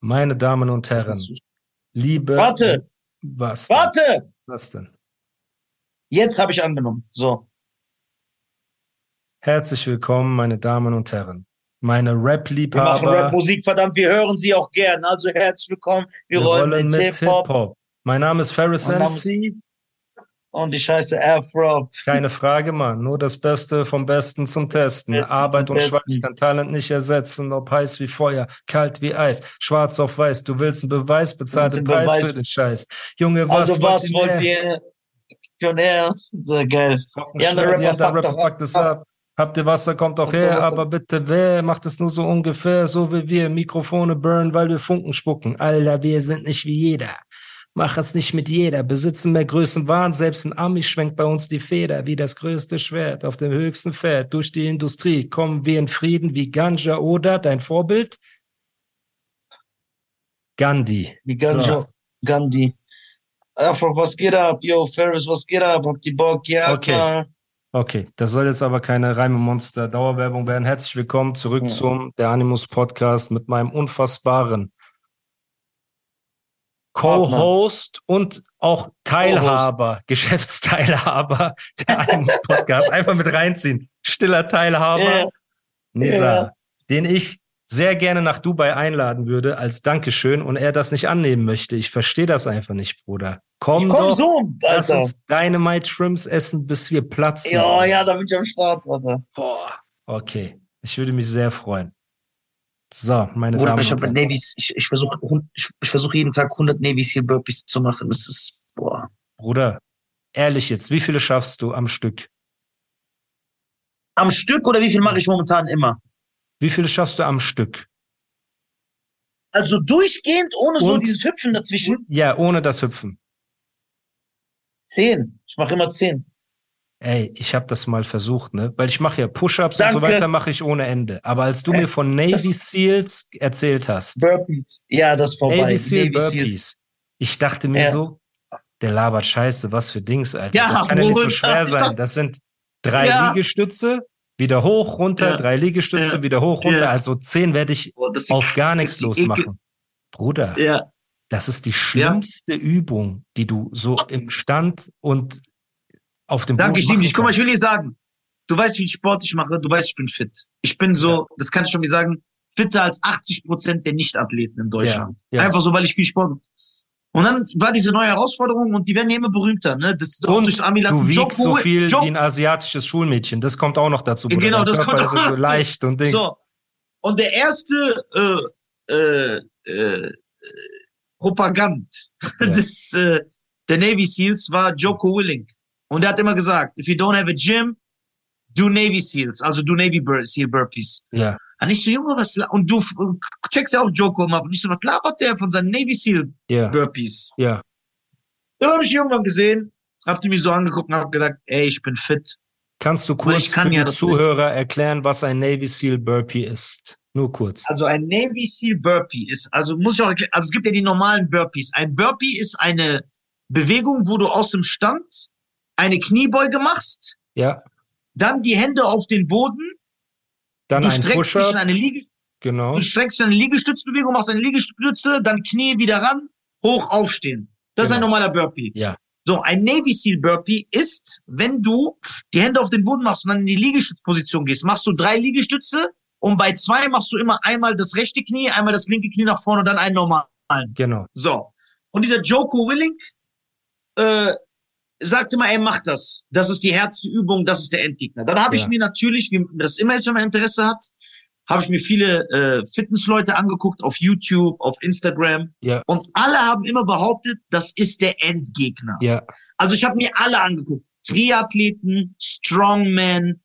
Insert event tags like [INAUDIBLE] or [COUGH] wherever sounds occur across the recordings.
Meine Damen und Herren, liebe. Warte! Was? denn? Warte! Was denn? Jetzt habe ich angenommen. So. Herzlich willkommen, meine Damen und Herren. Meine Wir machen Rap-Liebhaber. Rap-Musik, verdammt, wir hören sie auch gern. Also herzlich willkommen. Wir, rollen, mit Hip-Hop. Hip-Hop. Mein Name ist Ferris MC. Und ich heiße Afro. Keine Frage, Mann. Nur das Beste vom Besten zum Testen. Besten Arbeit zum und Schweiß kann Talent nicht ersetzen. Ob heiß wie Feuer, kalt wie Eis, schwarz auf weiß. Du willst einen Beweis, bezahl den Preis Beweis? für den Scheiß. Junge, was Also was wollt ihr? Schon her. Sehr geil. Die Rapper Rapper fuckt es ab. Habt ihr Wasser, kommt Fuckt her, aber bitte wer macht es nur so ungefähr, so wie wir. Mikrofone burn, weil wir Funken spucken. Alter, wir sind nicht wie jeder. Mach es nicht mit jeder, besitzen mehr Größenwahn, selbst ein Ami schwenkt bei uns die Feder, wie das größte Schwert auf dem höchsten Pferd. Durch die Industrie kommen wir in Frieden wie Ganja oder dein Vorbild? Gandhi. Die Ganja. Gandhi. Afro, was geht ab? Yo, Ferris, was geht ab? Habt ihr Bock? Ja, Okay. klar. Okay, das soll jetzt aber keine Reime-Monster-Dauerwerbung werden. Herzlich willkommen zurück Ja. zum Der Animus Podcast mit meinem unfassbaren Co-Host und auch Teilhaber, [LAUGHS] Geschäftsteilhaber der Animus Podcast. Einfach mit reinziehen. Stiller Teilhaber, Ja. Nisa, Ja. den ich sehr gerne nach Dubai einladen würde als Dankeschön und er das nicht annehmen möchte. Ich verstehe das einfach nicht, Bruder. Komm, Ich komm doch, so, lass Alter. uns Dynamite Shrimps essen, bis wir platzen. Ja, ja, da bin ich am Start, Alter. Boah. Okay. Ich würde mich sehr freuen. So, meine Bruder, Damen ich und habe Herren. Navies, ich, ich versuche ich, ich versuch jeden Tag 100 Navy Seal Burpees zu machen. Das ist, boah. Bruder, ehrlich jetzt, wie viele schaffst du am Stück? Am Stück oder wie viel mache ich momentan immer? Wie viele schaffst du am Stück? Also durchgehend, ohne so Und- dieses Hüpfen dazwischen? Ja, ohne das Hüpfen. Zehn. Ich mache immer zehn. Ey, ich habe das mal versucht, ne? Weil ich mache ja Push-ups und so weiter, mache ich ohne Ende. Aber als du Äh, mir von Navy Seals erzählt hast, Burpees. Ja, das vorbei. Navy Seal Navy Seals. Burpees, ich dachte mir Ja. so, der labert Scheiße, was für Dings, Alter. Ja, das kann ja nicht so schwer sein. Das sind drei Ja. Liegestütze, wieder hoch, runter, Ja. drei Liegestütze, wieder hoch, runter. Also zehn werde ich ist auf gar nichts losmachen. Bruder, Ja. das ist die schlimmste Übung, die du so im Stand und auf dem Danke, Boden ich liebe machen dich. Guck mal, ich will dir sagen, du weißt, wie viel Sport ich mache, du weißt, ich bin fit. Ich bin so, das kann ich schon mal sagen, fitter als 80 Prozent der Nichtathleten in Deutschland. Ja, ja. Einfach so, weil ich viel Sport mache. Und dann war diese neue Herausforderung und die werden ja immer berühmter, ne? Das Und durch Amiland. du wiegst so viel Joe, wie ein asiatischätisch Schulmädchen. Das kommt auch noch dazu. Bruder. Genau, das Körper kommt auch so dazu. leicht und Ding. So. Und der erste äh, äh, äh, Propagand Ja. [LAUGHS] des äh, der Navy Seals war Joko Willing. Und er hat immer gesagt, if you don't have a gym, do Navy Seals, also do Navy Bur Seal Burpees. Ja, Und ich so, Junge, was, und du checkst ja auch Joko immer ab. Und ich so, was labert der von seinen Navy Seal ja, Burpees? ja. Dann habe ich irgendwann gesehen, hab die mich so angeguckt und hab gesagt, ey, ich bin fit. Kannst du kurz kann für ja die das Zuhörer erklären, was ein Navy Seal Burpee ist? Nur kurz. Also ein Navy Seal Burpee ist, also muss ich auch erklären, also es gibt ja die normalen Burpees. Ein Burpee ist eine Bewegung, wo du aus dem Stand eine Kniebeuge machst, Ja, dann die Hände auf den Boden, dann du streckst dich in eine Liege, Genau. du streckst in eine Liegestützbewegung, machst eine Liegestütze, dann Knie wieder ran, hoch aufstehen. Das ist ein Genau. normaler Burpee. Ja. So, ein Navy Seal Burpee ist, wenn du die Hände auf den Boden machst und dann in die Liegestützposition gehst, machst du drei Liegestütze und bei zwei machst du immer einmal das rechte Knie, einmal das linke Knie nach vorne und dann einen normalen. Genau. So. Und dieser Joko Willing äh, sagte mal, ey, mach das. Das ist die härteste Übung, das ist der Endgegner. Dann habe Ja. ich mir natürlich, wie das immer ist, wenn man Interesse hat, habe ich mir viele äh, Fitnessleute angeguckt auf YouTube, auf Instagram. Ja. Und alle haben immer behauptet, das ist der Endgegner. Ja, Also ich habe mir alle angeguckt. Triathleten, Strongman,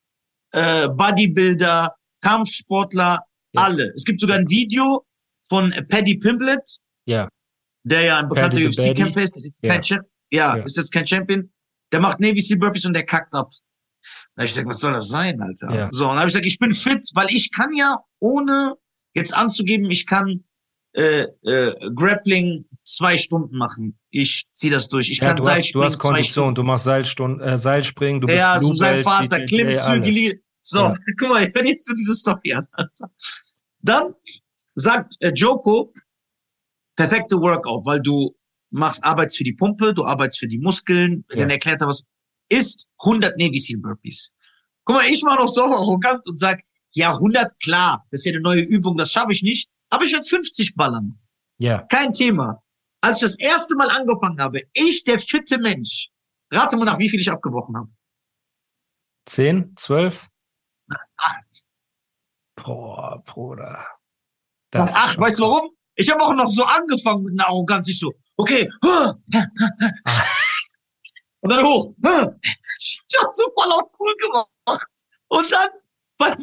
äh, Bodybuilder, Kampfsportler. Ja. Alle. Es gibt sogar ein Video von Paddy Pimblet, Ja. der ja ein bekannter UFC-Kämpfer ist. Das ist Ja. kein ja, Ja. ist jetzt kein Champion. Der macht Navy Seal Burpees und der kackt ab. Da hab ich gesagt, was soll das sein, Alter? Ja. So, und dann habe ich gesagt, ich bin fit, weil ich kann ja, ohne jetzt anzugeben, ich kann äh, äh, Grappling zwei Stunden machen. Ich zieh das durch. Ich Ja, kann du hast, du Seilspringen hast Kondition, du machst Seilstunden, äh, Seilspringen, du bist ja, so sein Vater, Klimmzüge. So, Ja. [LAUGHS] guck mal, hör jetzt nur diese Story an. Alter. Dann sagt äh, Joko, perfekte Workout, weil du machst, arbeitest für die Pumpe, du arbeitest für die Muskeln, Ja. dann erklärt er was, ist 100 Navy Seal Burpees. Guck mal, ich war noch so arrogant und sag, ja, 100, klar, das ist ja eine neue Übung, das schaffe ich nicht, aber ich werde 50 ballern. Ja, Kein Thema. Als ich das erste Mal angefangen habe, ich, der fitte Mensch, rate mal nach, wie viel ich abgebrochen habe. 10, 12? Acht. Boah, Bruder. Ach, ist schon weißt du warum? Ich habe auch noch so angefangen mit einer Arroganz. Ich so, okay. Und dann hoch. Ich hab so voll auf cool gemacht. Und dann beim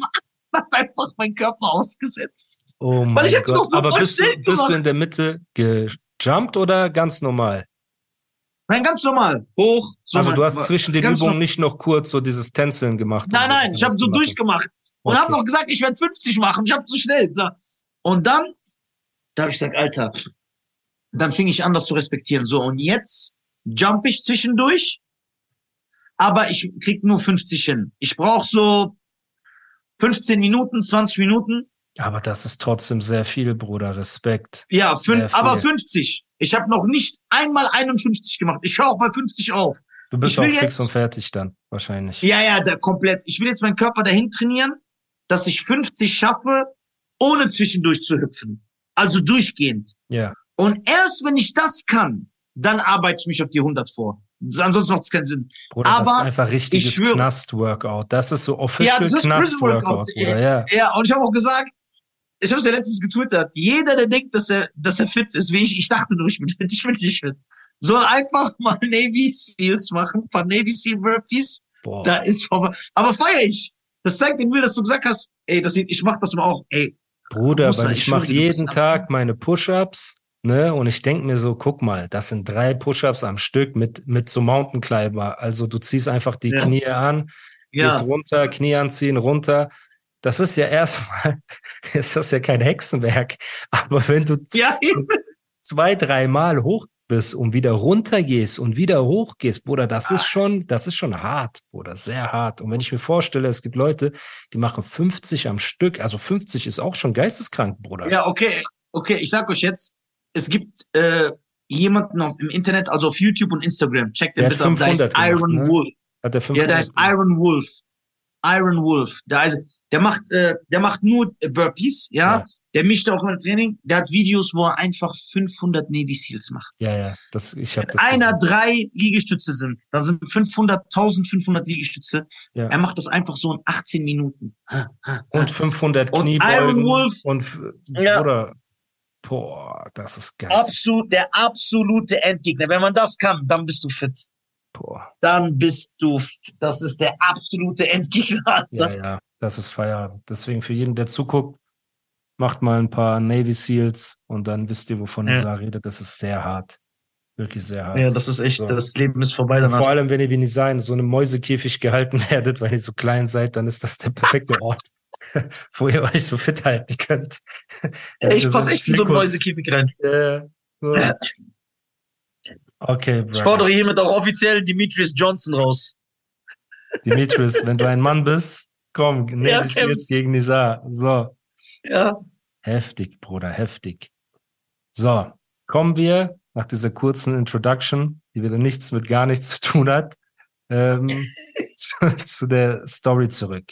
hat einfach mein Körper ausgesetzt. Oh mein Weil ich Gott. noch so Aber bist du, bist du in der Mitte gejumpt oder ganz normal? Nein, ganz normal. Hoch. So also du hast zwischen den Übungen nicht noch kurz so dieses Tänzeln gemacht? Nein, so, nein, ich habe so hast. durchgemacht. Und Okay. hab noch gesagt, ich werde 50 machen. Ich habe zu schnell. Und dann, da habe ich gesagt, Alter, dann fing ich an, das zu respektieren. So, und jetzt jump ich zwischendurch, aber ich krieg nur 50 hin. Ich brauche so 15 Minuten, 20 Minuten. Aber das ist trotzdem sehr viel, Bruder. Respekt. Ja, fünf, aber 50. Ich habe noch nicht einmal 51 gemacht. Ich höre auch bei 50 auf. Du bist auch fix jetzt- und fertig dann, wahrscheinlich. Ja, ja, da komplett. Ich will jetzt meinen Körper dahin trainieren, dass ich 50 schaffe, ohne zwischendurch zu hüpfen. Also durchgehend. Ja. Und erst wenn ich das kann, dann arbeite ich mich auf die 100 vor. Ansonsten macht es keinen Sinn. Bruder, das aber ist einfach richtiges Knast-Workout. Das ist so Ja, official das ist Knast-Workout, ja. Ja, und ich habe auch gesagt, ich habe es ja letztens getwittert, jeder, der denkt, dass er, dass er fit ist, wie ich, ich dachte nur, ich bin fit, [LAUGHS] ich bin nicht fit, soll einfach mal Navy Seals machen, ein paar Navy Seal Burpees, Boah. da ist vorbei. Aber feier ich. Das zeigt mir, dass du gesagt hast, ey, das, ich mach das mal auch, ey, Bruder, weil ich ich mache jeden Tag meine Push-Ups, ne? Und ich denk mir so, guck mal, das sind drei Push-Ups am Stück mit, mit so Mountain Climber. Also du ziehst einfach die Ja. Knie an, ja, gehst runter, Knie anziehen, runter. Das ist ja erstmal, [LAUGHS] ist das ja kein Hexenwerk. Aber wenn du ja, [LAUGHS] zwei, dreimal hoch bist und wieder runter gehst und wieder hoch gehst, Bruder, das Ah. ist schon, das ist schon hart, Bruder, sehr hart. Und wenn ich mir vorstelle, es gibt Leute, die machen 50 am Stück, also 50 ist auch schon geisteskrank, Bruder. ja, okay, okay, ich sag euch jetzt, es gibt äh, jemanden auf, im Internet, also auf YouTube und Instagram, checkt den Der bitte ab, da heißt 500 gemacht, Iron ne? Wolf. Hat der Ja, 500 der heißt Iron Wolf. Iron Wolf. Der, heißt, der macht, äh, der macht nur Burpees, ja? Ja. Der mischt auch im Training. Der hat Videos, wo er einfach 500 Navy Seals macht. Ja, ja, das, ich habe Wenn das. einer gesehen. drei Liegestütze sind, dann sind 500, 1500 Liegestütze. Ja. Er macht das einfach so in 18 Minuten. Und 500 Und Kniebeugen. Iron Wolf. Und, f- Ja. Boah, das ist geil. Absolut, der absolute Endgegner. Wenn man das kann, dann bist du fit. Boah, Dann bist du, das ist der absolute Endgegner, Alter. ja, ja, das ist Feierabend. Deswegen für jeden, der zuguckt, macht mal ein paar Navy Seals und dann wisst ihr, wovon Ja. ich da rede. Das ist sehr hart. Wirklich sehr hart. Ja, das ist echt, So. das Leben ist vorbei danach. vor allem, wenn ihr wie sein, so einem Mäusekäfig gehalten [LAUGHS] werdet, weil ihr so klein seid, dann ist das der perfekte Ort, wo ihr euch so fit halten könnt. Ey, ich passe so echt in so einen Flickos. Mäusekäfig rein. Ja, so. Okay, Ich Bro. fordere hiermit auch offiziell Demetrius Johnson raus. Dimitris, wenn du ein Mann bist, komm, Navy Ja, Seals kämpf. gegen Nizar. So, Ja. heftig, Bruder, heftig. So, kommen wir nach dieser kurzen Introduction, die wieder nichts mit gar nichts zu tun hat, ähm, zu, [LAUGHS] [LAUGHS] zu der Story zurück.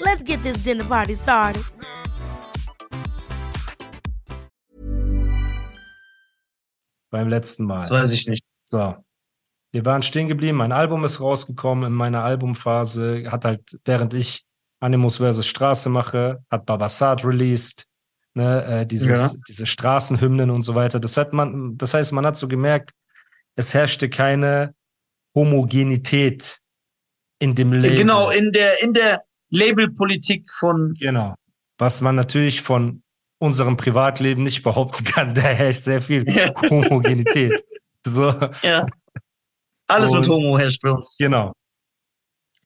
Let's get this dinner party started. Beim letzten Mal. Das weiß ich nicht. So. Wir waren stehen geblieben, mein Album ist rausgekommen. In meiner Albumphase hat halt, während ich Animus vs. Straße mache, hat Babasat released, ne, äh, dieses, Ja. diese Straßenhymnen und so weiter. Das hat man, das heißt, man hat so gemerkt, es herrschte keine Homogenität in dem Label. Genau, in der, in der Labelpolitik von, Genau. Was man natürlich von unserem Privatleben nicht behaupten kann. [LAUGHS] Da herrscht sehr viel Ja. Homogenität. So, ja. Alles mit Und- Homo herrscht bei uns. genau.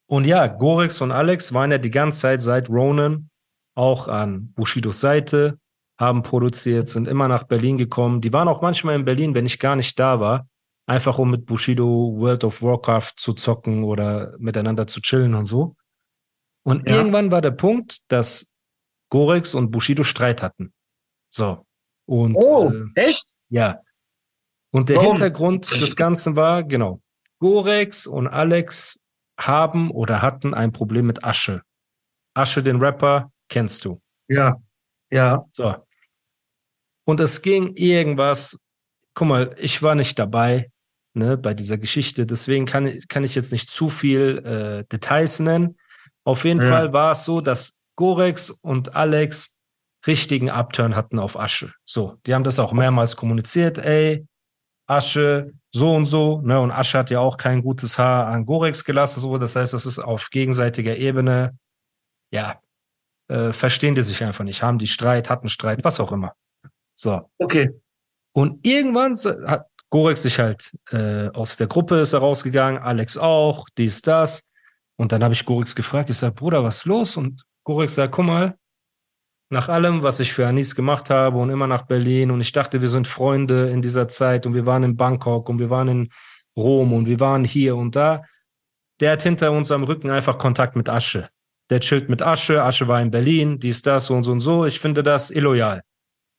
Und ja, Gorex und Alex waren ja die ganze Zeit seit Ronan auch an Bushidos Seite, haben produziert, sind immer nach Berlin gekommen. Die waren auch manchmal in Berlin, wenn ich gar nicht da war, einfach um mit Bushido World of Warcraft zu zocken oder miteinander zu chillen und so. Und Ja. irgendwann war der Punkt, dass Gorex und Bushido Streit hatten. So. Und Oh, äh, echt? ja. Und der Warum? Hintergrund des Ganzen war, genau, Gorex und Alex haben oder hatten ein Problem mit Asche. Asche, den Rapper, kennst du. Ja. Ja. So. Und es ging irgendwas, guck mal, ich war nicht dabei, ne, bei dieser Geschichte, deswegen kann, ich- kann ich jetzt nicht zu viel äh, Details nennen. Auf jeden Ja. Fall war es so, dass Gorex und Alex richtigen Upturn hatten auf Asche. So, die haben das auch mehrmals kommuniziert, ey, Asche, so und so, ne, und Asche hat ja auch kein gutes Haar an Gorex gelassen, so, das heißt, das ist auf gegenseitiger Ebene, ja, äh, verstehen die sich einfach nicht, haben die Streit, hatten Streit, was auch immer. So. Okay. Und irgendwann hat Gorex sich halt äh, aus der Gruppe ist er rausgegangen, Alex auch, dies, das. Und dann habe ich Gorex gefragt, ich sage, Bruder, was ist los? Und Gorex sagt, guck mal, nach allem, was ich für Anis gemacht habe und immer nach Berlin und ich dachte, wir sind Freunde in dieser Zeit und wir waren in Bangkok und wir waren in Rom und wir waren hier und da. Der hat hinter unserem Rücken einfach Kontakt mit Asche. Der chillt mit Asche, Asche war in Berlin, dies, das, so und so und so. Ich finde das illoyal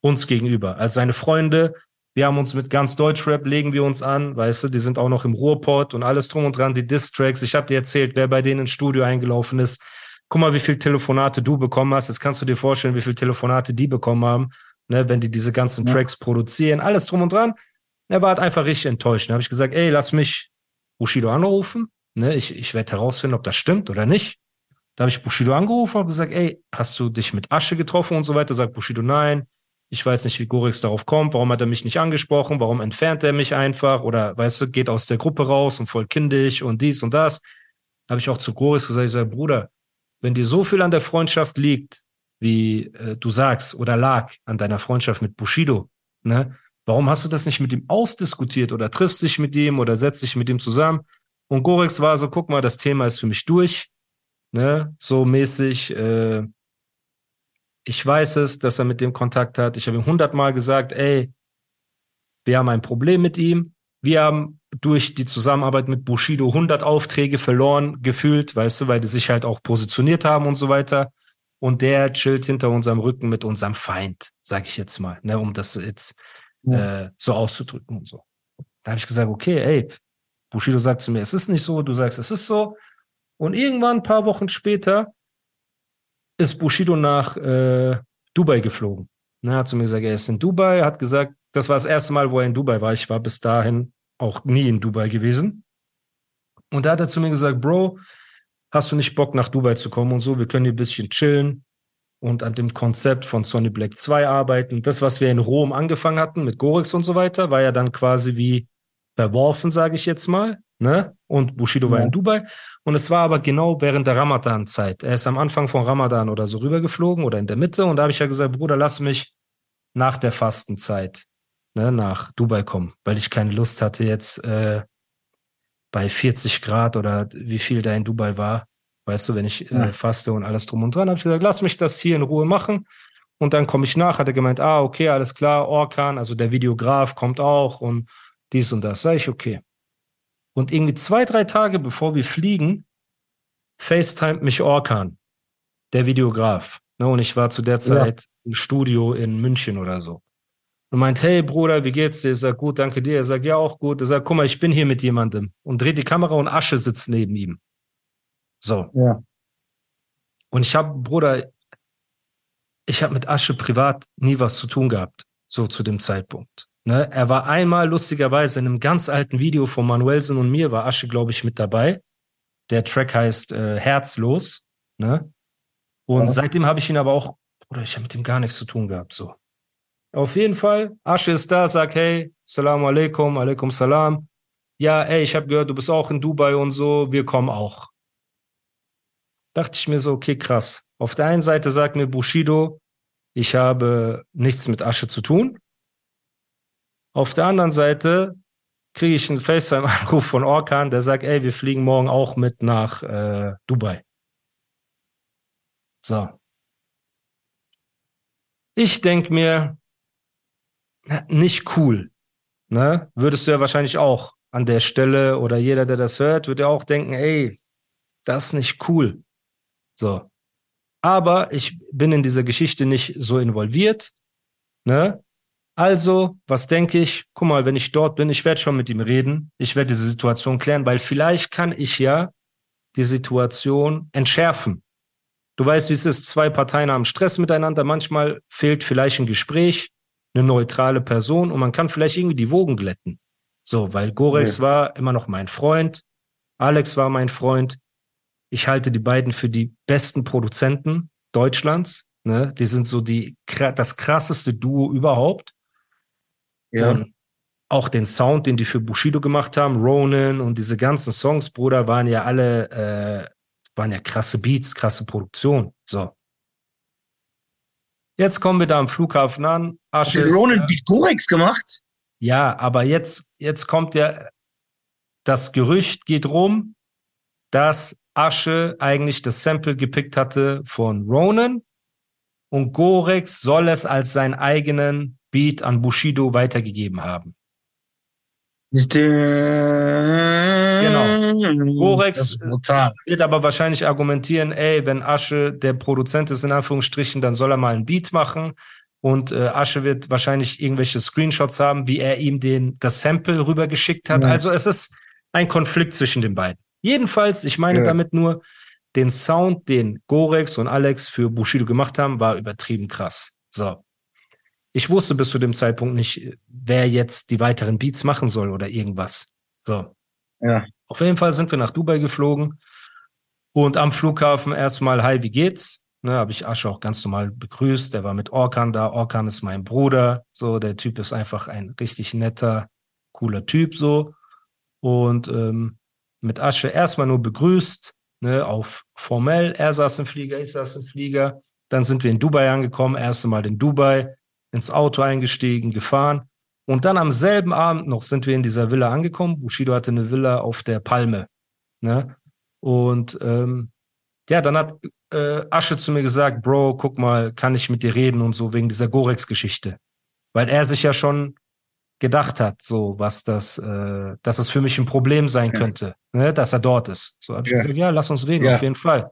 uns gegenüber, als seine Freunde. Wir haben uns mit ganz Deutschrap legen wir uns an, weißt du, die sind auch noch im Ruhrpott und alles drum und dran, die Diss-Tracks. Ich habe dir erzählt, wer bei denen ins Studio eingelaufen ist. Guck mal, wie viel Telefonate du bekommen hast. Jetzt kannst du dir vorstellen, wie viel Telefonate die bekommen haben, ne, wenn die diese ganzen Ja. Tracks produzieren, alles drum und dran. Er war halt einfach richtig enttäuscht. Da habe ich gesagt, ey, lass mich Bushido anrufen. Ne, ich, ich werde herausfinden, ob das stimmt oder nicht. Da habe ich Bushido angerufen und gesagt, ey, hast du dich mit Asche getroffen und so weiter? Sagt Bushido, nein. Ich weiß nicht, wie Gorix darauf kommt. Warum hat er mich nicht angesprochen? Warum entfernt er mich einfach? Oder, weißt du, geht aus der Gruppe raus und voll kindisch und dies und das. Da habe ich auch zu Gorix gesagt, ich sage, Bruder, wenn dir so viel an der Freundschaft liegt, wie äh, du sagst, oder lag an deiner Freundschaft mit Bushido, ne? Warum hast du das nicht mit ihm ausdiskutiert oder triffst dich mit ihm oder setzt dich mit ihm zusammen? Und Gorix war so, guck mal, das Thema ist für mich durch, ne? So mäßig, äh, ich weiß es, dass er mit dem Kontakt hat. Ich habe ihm hundertmal gesagt, ey, wir haben ein Problem mit ihm. Wir haben durch die Zusammenarbeit mit Bushido 100 Aufträge verloren gefühlt, weißt du, weil die sich halt auch positioniert haben und so weiter. Und der chillt hinter unserem Rücken mit unserem Feind, sage ich jetzt mal, ne, um das jetzt äh, so auszudrücken und so. Da habe ich gesagt, okay, ey, Bushido sagt zu mir, es ist nicht so, du sagst, es ist so. Und irgendwann, ein paar Wochen später, ist Bushido nach äh, Dubai geflogen. Ne, hat zu mir gesagt, er ist in Dubai, hat gesagt, das war das erste Mal, wo er in Dubai war. Ich war bis dahin auch nie in Dubai gewesen. Und da hat er zu mir gesagt, Bro, hast du nicht Bock nach Dubai zu kommen und so? Wir können hier ein bisschen chillen und an dem Konzept von Sony Black 2 arbeiten. Das, was wir in Rom angefangen hatten mit Gorix und so weiter, war ja dann quasi wie verworfen, sage ich jetzt mal. Ne? Und Bushido war Ja. in Dubai. Und es war aber genau während der Ramadan-Zeit. Er ist am Anfang von Ramadan oder so rübergeflogen oder in der Mitte. Und da habe ich ja gesagt, Bruder, lass mich nach der Fastenzeit ne, nach Dubai kommen, weil ich keine Lust hatte, jetzt äh, bei 40 Grad oder wie viel da in Dubai war, Weißt du, wenn ich Ja. äh, faste und alles drum und dran, habe ich gesagt, lass mich das hier in Ruhe machen. Und dann komme ich nach, hat er gemeint, ah, okay, alles klar, Orkan, also der Videograf kommt auch und dies und das. Sag ich, okay. Und irgendwie zwei, drei Tage bevor wir fliegen, FaceTime mich Orkan, der Videograf. Ne, und ich war zu der Zeit im Studio in München oder so. Und meint, hey Bruder, wie geht's dir? Ich sag, gut, danke dir. Er sagt, ja, auch gut. Er sagt, guck mal, ich bin hier mit jemandem. Und dreht die Kamera und Asche sitzt neben ihm. So. Ja. Und ich habe, Bruder, ich habe mit Asche privat nie was zu tun gehabt, so zu dem Zeitpunkt. Ne? Er war einmal lustigerweise in einem ganz alten Video von Manuelsen und mir, war Asche, glaube ich, mit dabei. Der Track heißt äh, Herzlos. Ne? Und Ja. seitdem habe ich ihn aber auch, Bruder, ich habe mit ihm gar nichts zu tun gehabt. So. Auf jeden Fall, Asche ist da, sagt, hey, Salam alaikum, alaikum salam. Ja, ey, ich habe gehört, du bist auch in Dubai und so, wir kommen auch dachte ich mir so, okay, krass. Auf der einen Seite sagt mir Bushido, ich habe nichts mit Asche zu tun. Auf der anderen Seite kriege ich einen FaceTime-Anruf von Orkan, der sagt, ey, wir fliegen morgen auch mit nach äh, Dubai. So. Ich denke mir, nicht cool. Ne? Würdest du ja wahrscheinlich auch an der Stelle oder jeder, der das hört, würde ja auch denken, ey, das ist nicht cool. So. Aber ich bin in dieser Geschichte nicht so involviert. Ne? Also, was denke ich? Guck mal, wenn ich dort bin, ich werde schon mit ihm reden. Ich werde diese Situation klären, weil vielleicht kann ich ja die Situation entschärfen. Du weißt, wie es ist. Zwei Parteien haben Stress miteinander. Manchmal fehlt vielleicht ein Gespräch, eine neutrale Person und man kann vielleicht irgendwie die Wogen glätten. So, weil Gorex Ja. war immer noch mein Freund. Alex war mein Freund. Ich halte die beiden für die besten Produzenten Deutschlands. Ne? Die sind so die, das krasseste Duo überhaupt. Ja. Und auch den Sound, den die für Bushido gemacht haben, Ronan und diese ganzen Songs, Bruder, waren ja alle, äh, waren ja krasse Beats, krasse Produktion. So. Jetzt kommen wir da am Flughafen an. Hat Asche der ist Ronan da. Beat Gorex gemacht? Ja, aber jetzt, jetzt kommt ja, das Gerücht geht rum, dass Asche eigentlich das Sample gepickt hatte von Ronan und Gorex soll es als seinen eigenen Beat an Bushido weitergegeben haben. Genau. Gorex. Wird aber wahrscheinlich argumentieren, ey, wenn Asche der Produzent ist, in Anführungsstrichen, dann soll er mal einen Beat machen. Und äh, Asche wird wahrscheinlich irgendwelche Screenshots haben, wie er ihm den, das Sample rübergeschickt hat. Ja. Also es ist ein Konflikt zwischen den beiden. Jedenfalls, ich meine Ja. damit nur, den Sound, den Gorex und Alex für Bushido gemacht haben, war übertrieben krass. So. Ich wusste bis zu dem Zeitpunkt nicht, wer jetzt die weiteren Beats machen soll oder irgendwas. So. Ja. Auf jeden Fall sind wir nach Dubai geflogen und am Flughafen erstmal, hi, wie geht's? Ne, habe ich Asche auch ganz normal begrüßt. Der war mit Orkan da. Orkan ist mein Bruder. So, der Typ ist einfach ein richtig netter, cooler Typ so. Und ähm, mit Asche erstmal nur begrüßt, ne, auf formell. Er saß im Flieger, ich saß im Flieger. Dann sind wir in Dubai angekommen, erste Mal in Dubai, ins Auto eingestiegen, gefahren. Und dann am selben Abend noch sind wir in dieser Villa angekommen. Bushido hatte eine Villa auf der Palme. Ne? Und ähm, ja, dann hat äh, Asche zu mir gesagt, Bro, guck mal, kann ich mit dir reden und so wegen dieser Gorex-Geschichte. Weil er sich ja schon gedacht hat, so was das, äh, dass es für mich ein Problem sein Ja. könnte, ne, dass er dort ist. So habe ich Ja. gesagt, ja, lass uns reden, Ja. auf jeden Fall.